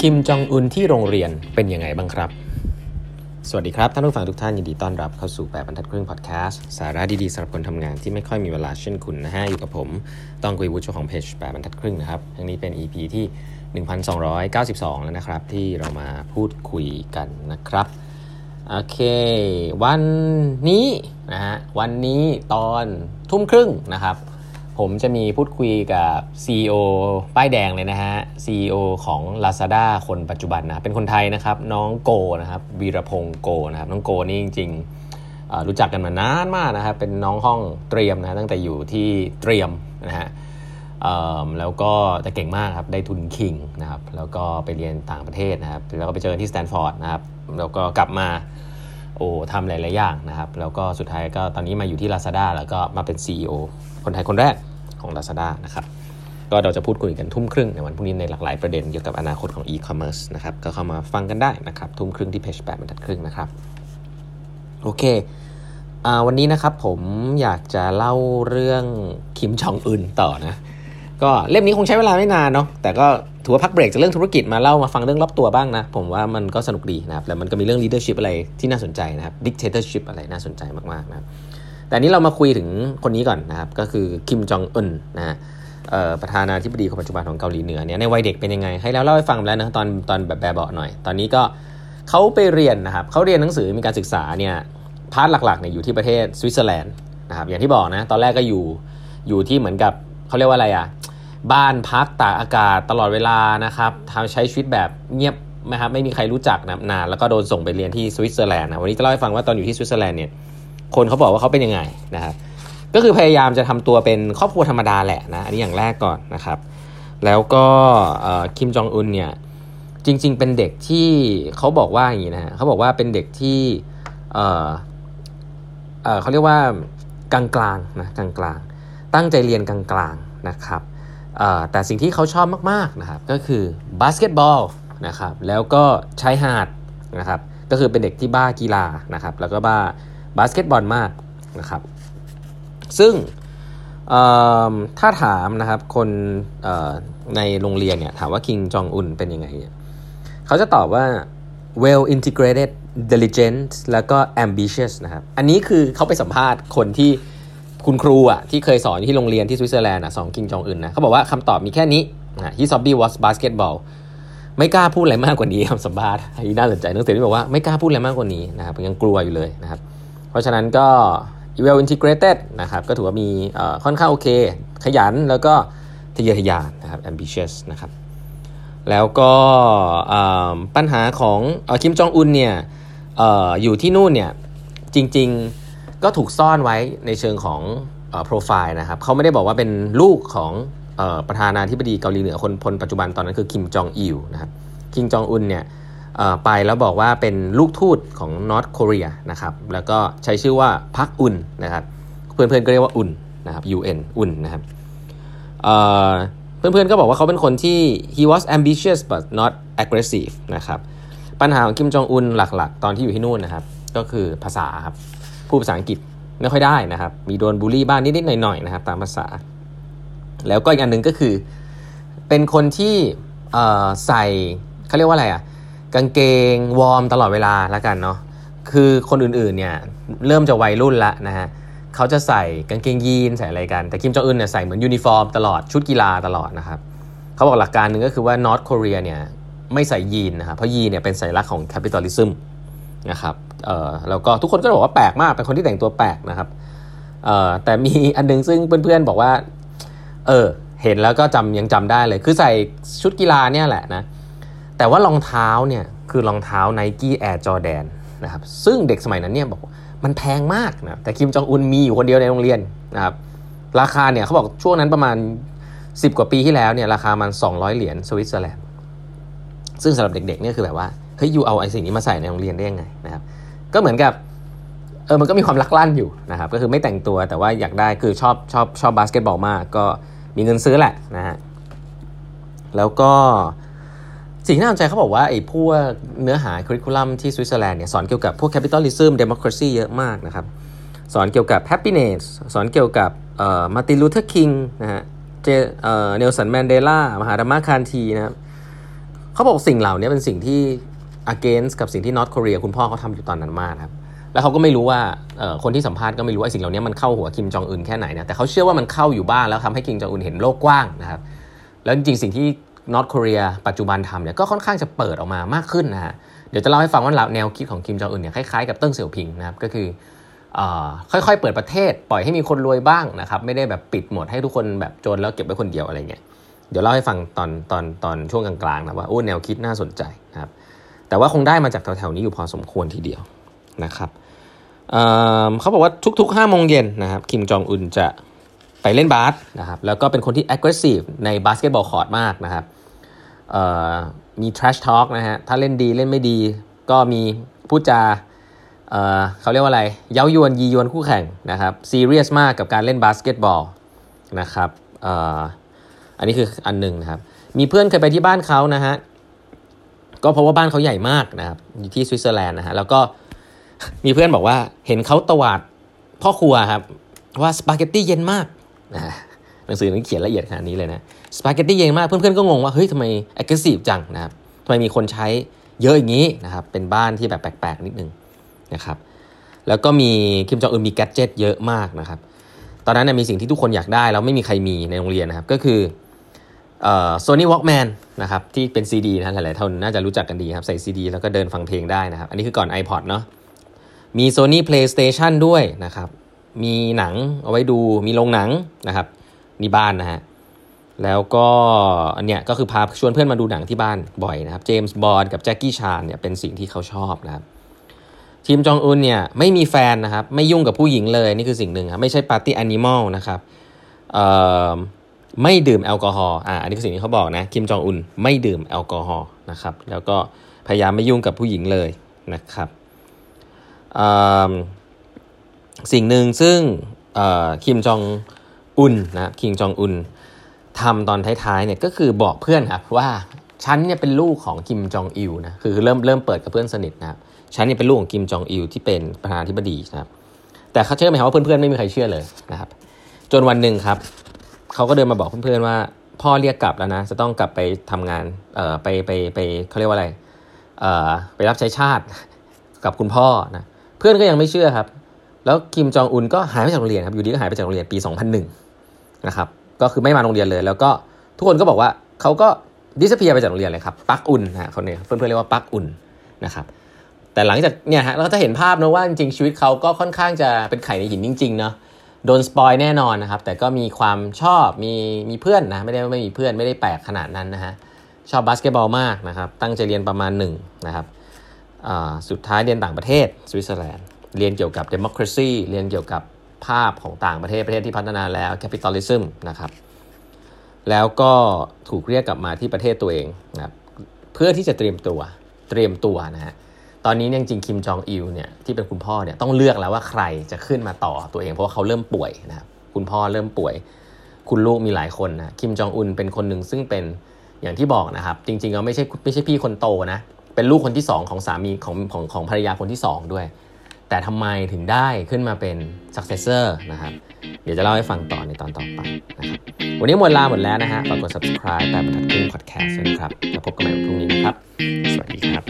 คิมจองอุนที่โรงเรียนเป็นยังไงบ้างครับ สวัสดีครับ ท่านผู้ฟังทุกท่านยินดีต้อนรับเข้าสู่แปบรรทัดครึ่งพอดแคสต์สาระดีๆสำหรับคนทำงานที่ไม่ค่อยมีเวลาเช่นคุณนะฮะ อยู่กับผม ต้องกุยวุฒิเจ้าของเพจแปบรรทัดครึ่งนะครับทั้งนี้เป็น EP ที่ 1292 แล้วนะครับ ที่เรามาพูดคุยกันนะครับ โอเค วันนี้นะฮะวันนี้ตอนทุ่มครึ่งนะครับ ผมจะมีพูดคุยกับ CEO ป้ายแดงเลยนะฮะ CEO ของ Lazada คนปัจจุบันนะ เป็นคนไทยนะครับ น้องโกนะครับวีรพงศ์โกนะครับ น้องโกนี่จริงๆรู้จักกันมานานมากนะครับ เป็นน้องห้องเตรียมนะ ตั้งแต่อยู่ที่เตรียมนะฮะแล้วก็แต่เก่งมากครับ ได้ทุนคิงนะครับ แล้วก็ไปเรียนต่างประเทศนะครับ แล้วก็ไปเจอที่สแตนฟอร์ดนะครับ แล้วก็กลับมาโอ้ทำหลาย ๆ อย่างนะครับ แล้วก็สุดท้ายก็ตอนนี้มาอยู่ที่ Lazada แล้วก็มาเป็น CEO คนไทยคนแรกของ Lazada นะครับก็เราจะพูดคุยกันทุ่มครึ่งในวันพรุ่งนี้ในหลากหลายประเด็นเกี่ยวกับอนาคตของ e-commerce นะครับก็เข้ามาฟังกันได้นะครับทุ่มครึ่งที่เพจ8บรรทัดครึ่งนะครับโอเควันนี้นะครับผมอยากจะเล่าเรื่องคิมจองอึนต่อนะก็เล่มนี้คงใช้เวลาไม่นานเนาะแต่ก็ถือว่าพักเบรกจากเรื่องธุรกิจมาเล่ามาฟังเรื่องรอบตัวบ้างนะ ผมว่ามันก็สนุกดีนะครับแล้วมันก็มีเรื่อง leadership อะไรที่น่าสนใจนะครับ dictatorship อะไรน่าสนใจมากๆนะครับ แต่นี้เรามาคุยถึงคนนี้ก่อนนะครับ ก็คือคิมจองอึนนะฮะประธานาธิบดีคนปัจจุบันของเกาหลีเหนือเนี่ยในวัยเด็กเป็นยังไง ให้แล้วเล่าให้ฟังแล้วนะตอนตอนแบบแบเบาะหน่อย ตอนนี้ก็เขาไปเรียนนะครับเขาเรียนหนังสือมีการศึกษาเนี่ย part หลักๆเนี่ยอยู่ที่ประเทศสวิตเซอร์แลนด์นะครับอย่างที่บอกนะตอนแรกก็อยู่อยู่ที่เหมือนกับเขาเรียกว่าอะไรอะบ้านพักตากอากาศตลอดเวลานะครับทำใช้ชีวิตแบบเงียบนะครับไม่มีใครรู้จักนะนานแล้วก็โดนส่งไปเรียนที่สวิตเซอร์แลนด์นะวันนี้จะเล่าให้ฟังว่าตอนอยู่ที่สวิตเซอร์แลนด์เนี่ย คนเขาบอกว่าเขาเป็นยังไงนะครับก็คือพยายามจะทำตัวเป็นครอบครัวธรรมดาแหละนะอันนี้อย่างแรกก่อนนะครับ แล้วก็คิมจองอุนเนี่ยจริง ๆ เป็นเด็กที่เขาบอกว่าอย่างนี้นะฮะเขาบอกว่าเป็นเด็กที่เออเออเขาเรียกว่ากลางๆนะกลางๆ ตั้งใจเรียนกลางๆนะครับแต่สิ่งที่เขาชอบมากๆนะครับก็คือบาสเกตบอลนะครับแล้วก็ชายหาดนะครับก็คือเป็นเด็กที่บ้ากีฬานะครับแล้วก็บ้า บาสเกตบอลมากนะครับ ซึ่งถ้าถามนะครับคนในโรงเรียนเนี่ยถามว่าคิมจองอึนเป็นยังไงเนี่ยเขาจะตอบว่า well integrated diligent แล้วก็ ambitious นะครับ อันนี้คือเขาไปสัมภาษณ์คนที่คุณครูอะที่เคยสอนที่โรงเรียนที่สวิตเซอร์แลนด์อะสอนคิมจองอึนนะเขาบอกว่าคำตอบมีแค่นี้นะ his hobby was basketball ไม่กล้าพูดอะไรมากกว่านี้คำสัมภาษณ์ที่น่าสนใจนักเรียนที่บอกว่าไม่กล้าพูดอะไรมากกว่านี้นะครับยังกลัวอยู่เลยนะครับ เพราะฉะนั้นก็ well integrated นะครับก็ถือว่ามีค่อนข้างโอเค ขยันแล้วก็ทะเยอทะยานนะครับ ambitious นะครับแล้วก็ปัญหาของคิมจองอุนเนี่ยออยู่ที่นู่นเนี่ยจริงๆก็ถูกซ่อนไว้ในเชิงของโปรไฟล์นะครับเขาไม่ได้บอกว่าเป็นลูกของประธานาธิบดีเกาหลีเหนือคนพลปัจจุบันตอนนั้นคือคิมจองอิลนะครับคิมจองอึนเนี่ย ไปแล้วบอกว่าเป็นลูกทูตของ North Korea นะครับแล้วก็ใช้ชื่อว่าพักอุนนะครับเพื่อนๆก็เรียกว่าอุนนะครับ UN อุนนะครับเพื่อนๆก็บอกว่าเขาเป็นคนที่ he was ambitious but not aggressive นะครับปัญหาของคิมจองอึนหลักๆ ตอนที่อยู่ที่นู่นนะครับ ก็คือภาษาครับพูดภาษาอังกฤษไม่ค่อยได้นะครับ มีโดนบูลลี่บ้างนิดๆหน่อยๆนะครับ ตามภาษา แล้วก็อีกอันหนึ่งก็คือ เป็นคนที่ใส่เขาเรียกว่าอะไรอะ กางเกงวอร์มตลอดเวลาแล้วกันเนาะคือคนอื่นๆเนี่ยเริ่มจะวัยรุ่นละนะฮะเขาจะใส่กางเกงยีนใส่อะไรกัน แต่คิมจองอึนเนี่ยใส่เหมือนยูนิฟอร์มตลอดชุดกีฬาตลอดนะครับเขาบอกหลักการหนึ่งก็คือว่า North Korea เนี่ยไม่ใส่ยีนนะครับเพราะยีนเนี่ยเป็นสัญลักษณ์ของ capitalism นะครับเอ่อแล้วก็ทุกคนก็บอกว่าแปลกมากเป็นคนที่แต่งตัวแปลกนะครับเอ่อแต่มีอันนึงซึ่งเพื่อนๆบอกว่าเออเห็นแล้วก็จำยังจำได้เลย คือใส่ชุดกีฬาเนี่ยแหละนะ แต่ว่ารองเท้าเนี่ยคือรองเท้า Nike Air Jordan นะครับซึ่งเด็กสมัยนั้นเนี่ยบอกมันแพงมากนะแต่คิมจองอึนมีอยู่คนเดียวในโรงเรียนนะครับราคาเนี่ยเขาบอกช่วงนั้นประมาณ 10 กว่าปีที่แล้วเนี่ยราคามัน 200 เหรียญสวิตเซอร์แลนด์ซึ่งสำหรับเด็กๆเนี่ยคือแบบว่าเฮ้ย you เอาไอ้สิ่งนี้มาใส่ในโรงเรียนได้ยังไงนะครับก็เหมือนกับเออมันก็มีความลักลั่นอยู่นะครับก็คือไม่แต่งตัวแต่ว่าอยากได้คือชอบชอบชอบบาสเกตบอลมาก ก็มีเงินซื้อแหละนะฮะแล้วก็ สิ่งที่น่าสนใจเขาบอกว่าไอ้พวกเนื้อหา curriculum ที่สวิตเซอร์แลนด์เนี่ยสอนเกี่ยวกับพวก capitalism democracy เยอะมากนะครับ สอนเกี่ยวกับ happiness สอนเกี่ยวกับเอ่อมาร์ตินลูเทอร์คิงนะฮะเจเอ่อเนลสันแมนเดลามหาตมาคานธีนะครับเขาบอกสิ่งเหล่านี้เป็นสิ่งที่ against กับสิ่งที่ North Korea คุณพ่อเขาทำอยู่ตอนนั้นมากครับแล้วเขาก็ไม่รู้ว่าคนที่สัมภาษณ์ก็ไม่รู้ว่าสิ่งเหล่านี้มันเข้าหัวคิมจองอึนแค่ไหนนะแต่เขาเชื่อว่ามันเข้าอยู่บ้างแล้วทำให้คิมจองอึนเห็นโลกกว้างนะครับแล้วจริงๆสิ่งที่ North Korea ปัจจุบันทำเนี่ยก็ค่อนข้างจะเปิดออกมามากขึ้นนะฮะเดี๋ยวจะเล่าให้ฟังว่าแนวคิดของคิมจองอึนเนี่ยคล้ายๆกับเติ้งเสี่ยวผิงนะครับก็คือค่อยๆ เปิดประเทศ ปล่อยให้มีคนรวยบ้างนะครับไม่ได้แบบปิดหมดให้ทุกคนแบบจนแล้วเก็บไว้คนเดียวอะไรเงี้ยเดี๋ยวเล่าให้ฟังตอนตอนตอนช่วงกลางๆนะว่าโอ้แนวคิดน่าสนใจนะครับแต่ว่าคงได้มาจากแถวๆนี้อยู่พอสมควรทีเดียวนะครับเขาบอกว่าทุกๆ5โมงเย็นนะครับคิมจองอึนจะไปเล่นบาสนะครับแล้วก็เป็นคนที่ aggressive ใน basketball court มากนะครับ มี trash talk นะฮะ ถ้าเล่นดีเล่นไม่ดี ก็มีพูดจาเขาเรียกว่าอะไร เย้ายวนยียวนคู่แข่งนะครับซีเรียสมากกับการเล่นบาสเกตบอลนะครับอันนี้คืออันหนึ่งนะครับ มีเพื่อนเคยไปที่บ้านเขานะฮะ ก็เพราะว่าบ้านเขาใหญ่มากนะครับอยู่ที่สวิตเซอร์แลนด์นะฮะ แล้วก็มีเพื่อนบอกว่าเห็นเขาตวาดพ่อครัวครับว่าสปาเกตตี้เย็นมากนะหนังสือนี้เขียนละเอียดขนาดนี้เลยนะ สปาเกตตี้เย็นมากเพื่อนๆก็งงว่าเฮ้ยทำไม active จังนะครับทำไมมีคนใช้เยอะอย่างนี้นะครับเป็นบ้านที่แบบแปลกๆนิดนึงนะครับแล้วก็มีคิมจองอึนมี gadget เยอะมากนะครับตอนนั้นมีสิ่งที่ทุกคนอยากได้แล้วไม่มีใครมีในโรงเรียนนะครับก็คือ Sony Walkman นะครับที่เป็นซีดีนะหลายๆท่านน่าจะรู้จักกันดีครับใส่ซีดีแล้วก็เดินฟังเพลงได้นะครับอันนี้คือก่อน iPod เนาะมี Sony PlayStation ด้วยนะครับมีหนังเอาไว้ดูมีโรงหนังนะครับนี่บ้านนะฮะ แล้วก็อันเนี้ยก็คือพาชวนเพื่อนมาดูหนังที่บ้านบ่อยนะครับเจมส์บอลกับแจ็คกี้ชานเนี่ยเป็นสิ่งที่เขาชอบนะครับทีมจองอุนเนี่ยไม่มีแฟนนะครับไม่ยุ่งกับผู้หญิงเลยนี่คือสิ่งหนึ่งครับไม่ใช่ปาร์ตี้แอนิมอลนะครับไม่ดื่มแอลกอฮอล์อ่าอันนี้คือสิ่งที่เขาบอกนะคิมจองอุนไม่ดื่มแอลกอฮอล์นะครับแล้วก็พยายามไม่ยุ่งกับผู้หญิงเลยนะครับสิ่งหนึ่งซึ่งคิมจองอุนนะคิมจองอุน ทำตอนท้ายๆเนี่ยก็คือบอกเพื่อนครับว่าฉันเนี่ยเป็นลูกของคิมจองอิลนะคือเริ่มเริ่มเปิดกับเพื่อนสนิทนะครับฉันเนี่ยเป็นลูกของคิมจองอิลที่เป็นประธานาธิบดีนะครับแต่เขาเชื่อไหมครับว่าเพื่อนๆไม่มีใครเชื่อเลยนะครับ จนวันหนึ่งครับเขาก็เดินมาบอกเพื่อนๆว่า พ่อเรียกกลับแล้วนะจะต้องกลับไปทำงานเอ่อไปไปไปเขาเรียกว่าอะไรเอ่อไปรับใช้ชาติกับคุณพ่อนะเพื่อนก็ยังไม่เชื่อครับ แล้วคิมจองอุนก็หายไปจากโรงเรียนครับอยู่ดีก็หายไปจากโรงเรียนปี 2001 นะครับ ก็คือไม่มาโรงเรียนเลย แล้วก็ทุกคนก็บอกว่าเขาก็ดิสเพียไปจากโรงเรียนเลยครับปักอุ่นนะคนนี้เพื่อนๆเรียกว่าปักอุ่นนะครับแต่หลังจากเนี่ยฮะเราก็จะเห็นภาพนะว่าจริงๆชีวิตเขาก็ค่อนข้างจะเป็นไข่ในหินจริงๆเนาะโดนสปอยแน่นอนนะครับ แต่ก็มีความชอบมีมีเพื่อนนะไม่ได้ไม่มีเพื่อนไม่ได้แปลกขนาดนั้นนะฮะชอบบาสเกตบอลมากนะครับตั้งใจเรียนประมาณหนึ่งนะครับสุดท้ายเรียนต่างประเทศสวิตเซอร์แลนด์เรียนเกี่ยวกับ democracy เรียนเกี่ยวกับ ภาพของต่างประเทศประเทศที่พัฒนาแล้ว capitalism นะครับแล้วก็ถูกเรียกกลับมาที่ประเทศตัวเองนะครับเพื่อที่จะเตรียมตัวเตรียมตัวนะฮะตอนนี้จริงคิมจองอิลเนี่ยที่เป็นคุณพ่อเนี่ยต้องเลือกแล้วว่าใครจะขึ้นมาต่อตัวเองเพราะว่าเขาเริ่มป่วยนะครับคุณพ่อเริ่มป่วย คุณลูกมีหลายคนนะคิมจองอุนเป็นคนหนึ่งซึ่งเป็นอย่างที่บอกนะครับ จริงๆเราไม่ใช่ไม่ใช่พี่คนโตนะเป็นลูกคนที่ 2 ของสามีของของของภรรยาคนที่ 2 ด้วย แต่ทำไมถึงได้ขึ้นมาเป็น successor นะครับ เดี๋ยวจะเล่าให้ฟังต่อในตอนต่อไปนะครับวันนี้หมดลาหมดแล้วนะฮะฝากกด subscribe แปดบรรทัดครึ่ง podcast ด้วยนะครับแล้วพบกันใหม่วันพรุ่งนี้นะครับ สวัสดีครับ